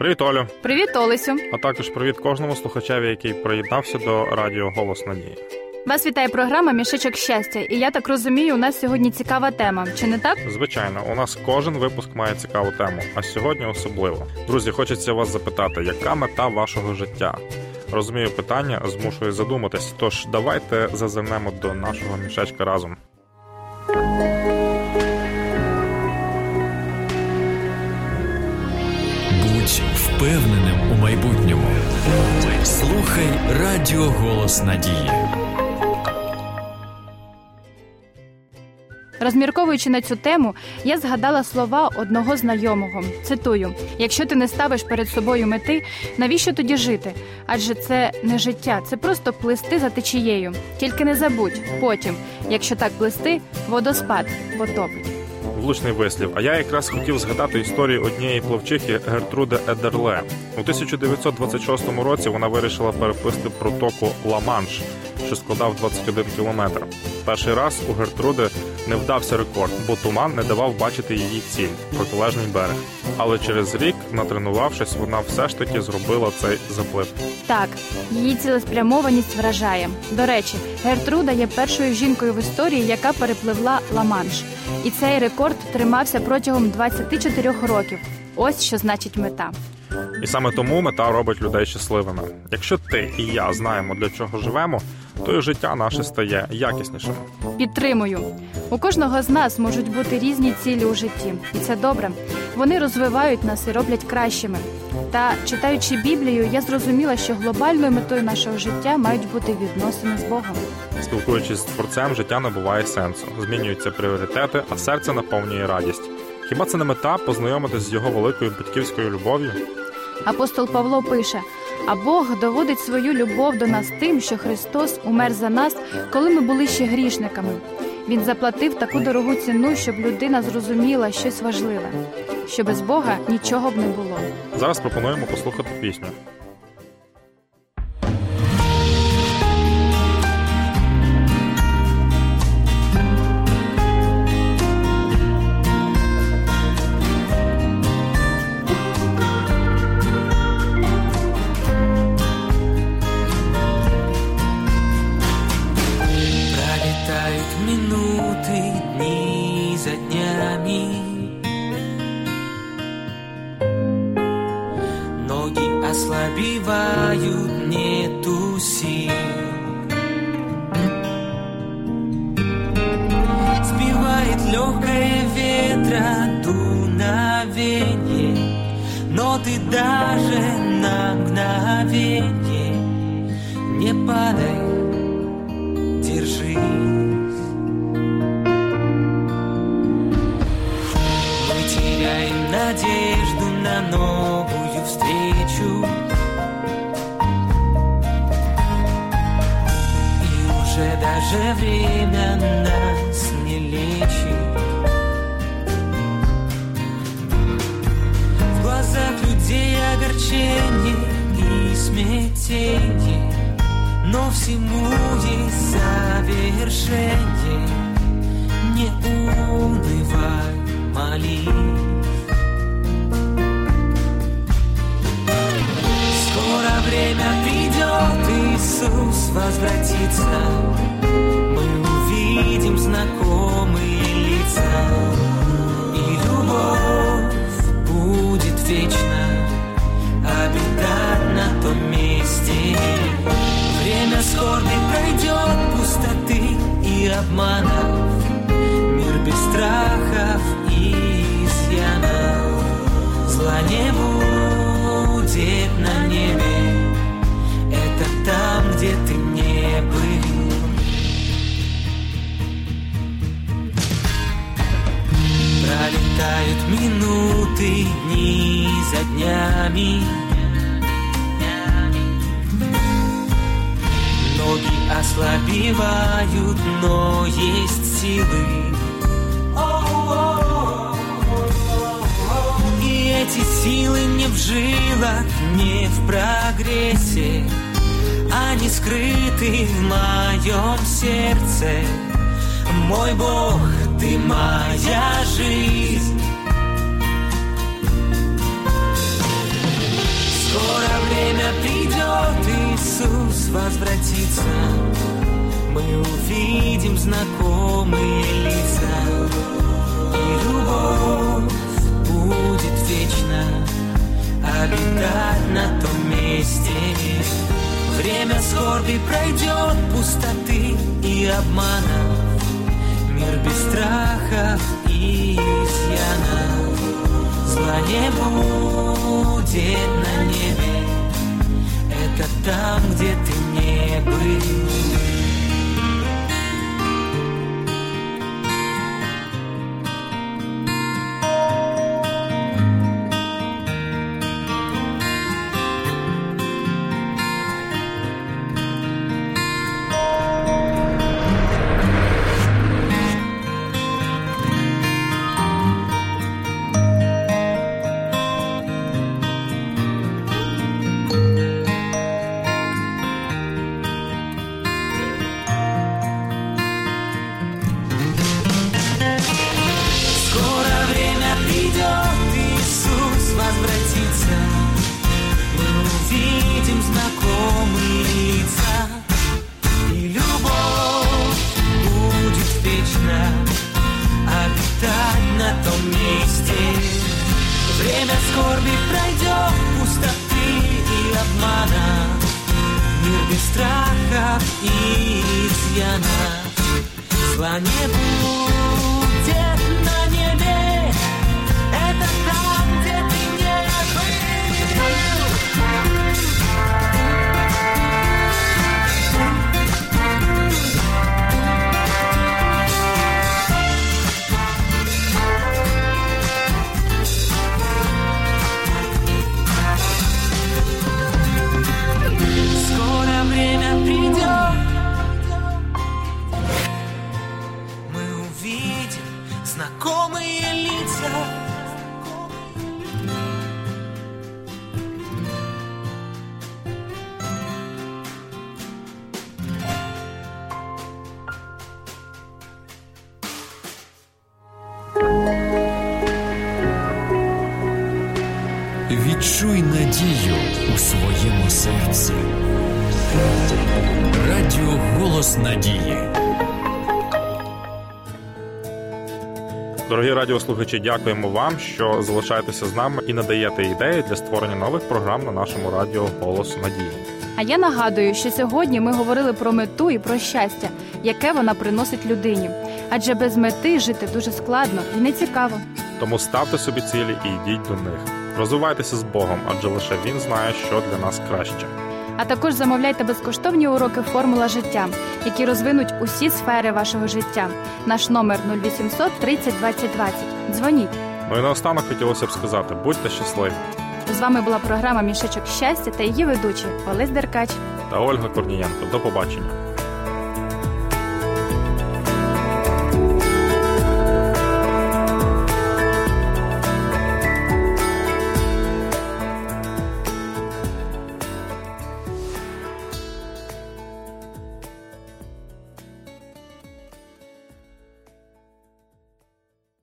Привіт, Олю. Привіт, Олесю. А також привіт кожному слухачеві, який приєднався до радіо Голос Надії. Вас вітає програма Мішечок щастя, і я так розумію, у нас сьогодні цікава тема. Чи не так? Звичайно, у нас кожен випуск має цікаву тему, а сьогодні особливо. Друзі, хочеться вас запитати, яка мета вашого життя? Розумію, питання змушує задуматись. Тож давайте зазирнемо до нашого мішечка разом. Впевненим у майбутньому. Слухай Радіо Голос Надії. Розмірковуючи на цю тему, я згадала слова одного знайомого. Цитую: якщо ти не ставиш перед собою мети, навіщо тоді жити? Адже це не життя, це просто плисти за течією. Тільки не забудь, потім, якщо так плисти, водоспад потопить. Влучний вислів. А я якраз хотів згадати історію однієї плавчихи Гертруди Едерле. У 1926 році вона вирішила переплисти протоку Ла-Манш, що складав 21 кілометр. Перший раз у Гертруди не вдався рекорд, бо туман не давав бачити її ціль протилежний берег. Але через рік, натренувавшись, вона все ж таки зробила цей заплив. Так, її цілеспрямованість вражає. До речі, Гертруда є першою жінкою в історії, яка перепливла Ла-Манш. І цей рекорд тримався протягом 24 років. Ось що значить мета. І саме тому мета робить людей щасливими. Якщо ти і я знаємо, для чого живемо, то і життя наше стає якіснішим. Підтримую. У кожного з нас можуть бути різні цілі у житті, і це добре. Вони розвивають нас і роблять кращими. Та читаючи Біблію, я зрозуміла, що глобальною метою нашого життя мають бути відносини з Богом. Спілкуючись з творцем, життя набуває сенсу, змінюються пріоритети, а серце наповнює радість. Хіба це не мета познайомитись з його великою батьківською любов'ю? Апостол Павло пише: а Бог доводить свою любов до нас тим, що Христос умер за нас, коли ми були ще грішниками. Він заплатив таку дорогу ціну, щоб людина зрозуміла щось важливе, що без Бога нічого б не було. Зараз пропонуємо послухати пісню. Ноги ослабевают, нету сил Сбивает легкое ветра дуновение Но ты даже на мгновение не падай держись. Надежду на новую встречу. И уже даже время нас не лечит. В глазах людей огорчение и смятение. Но всему есть завершение Не унывай, молись время придет, Иисус возвратится. Мы увидим знакомые лица. И любовь будет вечно Обитать на том месте Ноги ослабевают, но есть силы. И эти силы не в жилах, не в прогрессе, Они скрыты в моем сердце. Мой Бог, ты моя жизнь. Возвратится. Мы увидим знакомые лица. И любовь будет вечно Обитать на том месте. Время скорби пройдет пустоты и обмана. Мир без страхов и изъянов Зла не будет на небе только там, где ты не был. крыла не будет на небе. Это там, где ты не был. Скоро время придет. Відчуй надію у своєму серці. Радіо Голос Надії. Дорогі радіослухачі, дякуємо вам, що залишаєтеся з нами і надаєте ідеї для створення нових програм на нашому радіо Голос Надії. А я нагадую, що сьогодні ми говорили про мету і про щастя, яке вона приносить людині. Адже без мети жити дуже складно і нецікаво. Тому ставте собі цілі і йдіть до них. Розвивайтеся з Богом, адже лише він знає, що для нас краще. А також замовляйте безкоштовні уроки Формула життя, які розвинуть усі сфери вашого життя. Наш номер 0800 30 20 20. Дзвоніть. Ну і наостанок хотілося б сказати: будьте щасливі. З вами була програма Мішечок щастя та її ведучі Олесь Деркач. Та Ольга Корнієнко. До побачення.